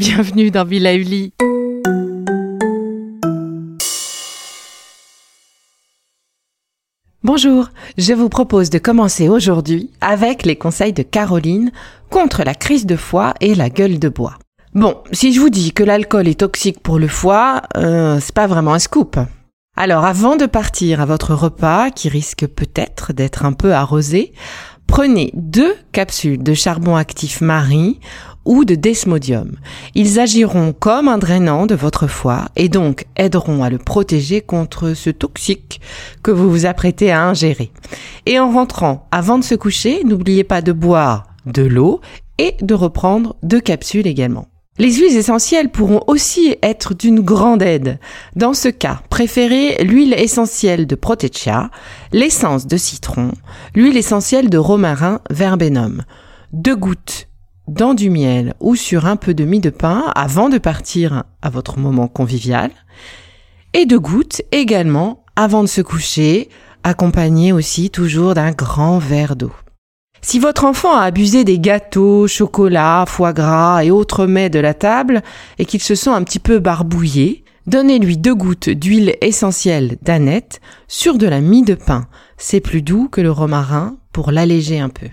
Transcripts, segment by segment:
bienvenue dans Villa Uli. Bonjour, je vous propose de commencer aujourd'hui avec les conseils de Caroline contre la crise de foie et la gueule de bois. Bon, si je vous dis que l'alcool est toxique pour le foie, euh, c'est pas vraiment un scoop. Alors avant de partir à votre repas, qui risque peut-être d'être un peu arrosé, prenez deux capsules de charbon actif Marie ou de desmodium. Ils agiront comme un drainant de votre foie et donc aideront à le protéger contre ce toxique que vous vous apprêtez à ingérer. Et en rentrant, avant de se coucher, n'oubliez pas de boire de l'eau et de reprendre deux capsules également. Les huiles essentielles pourront aussi être d'une grande aide. Dans ce cas, préférez l'huile essentielle de Proteccia, l'essence de citron, l'huile essentielle de romarin verbenum. Deux gouttes dans du miel ou sur un peu de mie de pain avant de partir à votre moment convivial. Et deux gouttes également avant de se coucher, accompagné aussi toujours d'un grand verre d'eau. Si votre enfant a abusé des gâteaux, chocolat, foie gras et autres mets de la table et qu'il se sent un petit peu barbouillé, donnez-lui deux gouttes d'huile essentielle d'aneth sur de la mie de pain. C'est plus doux que le romarin pour l'alléger un peu.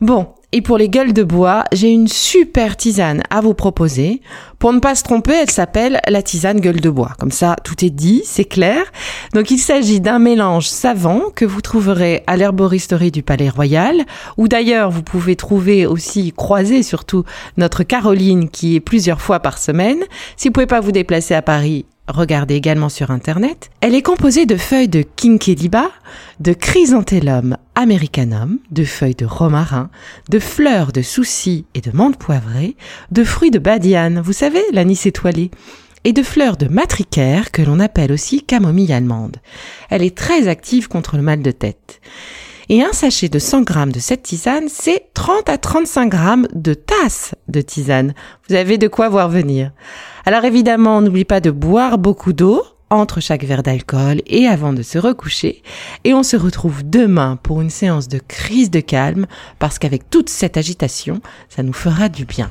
Bon, et pour les gueules de bois, j'ai une super tisane à vous proposer. Pour ne pas se tromper, elle s'appelle la tisane gueule de bois. Comme ça, tout est dit, c'est clair. Donc il s'agit d'un mélange savant que vous trouverez à l'herboristerie du Palais Royal, ou d'ailleurs vous pouvez trouver aussi, croiser surtout, notre Caroline qui est plusieurs fois par semaine. Si vous pouvez pas vous déplacer à Paris, regardez également sur internet. Elle est composée de feuilles de Kinkeliba, de chrysanthellum americanum, de feuilles de romarin, de fleurs de souci et de menthe poivrée, de fruits de badiane, vous savez, l'anis étoilé, et de fleurs de matricaire que l'on appelle aussi camomille allemande. Elle est très active contre le mal de tête. Et un sachet de 100 grammes de cette tisane, c'est 30 à 35 grammes de tasse de tisane. Vous avez de quoi voir venir. Alors évidemment, n'oublie pas de boire beaucoup d'eau entre chaque verre d'alcool et avant de se recoucher. Et on se retrouve demain pour une séance de crise de calme parce qu'avec toute cette agitation, ça nous fera du bien.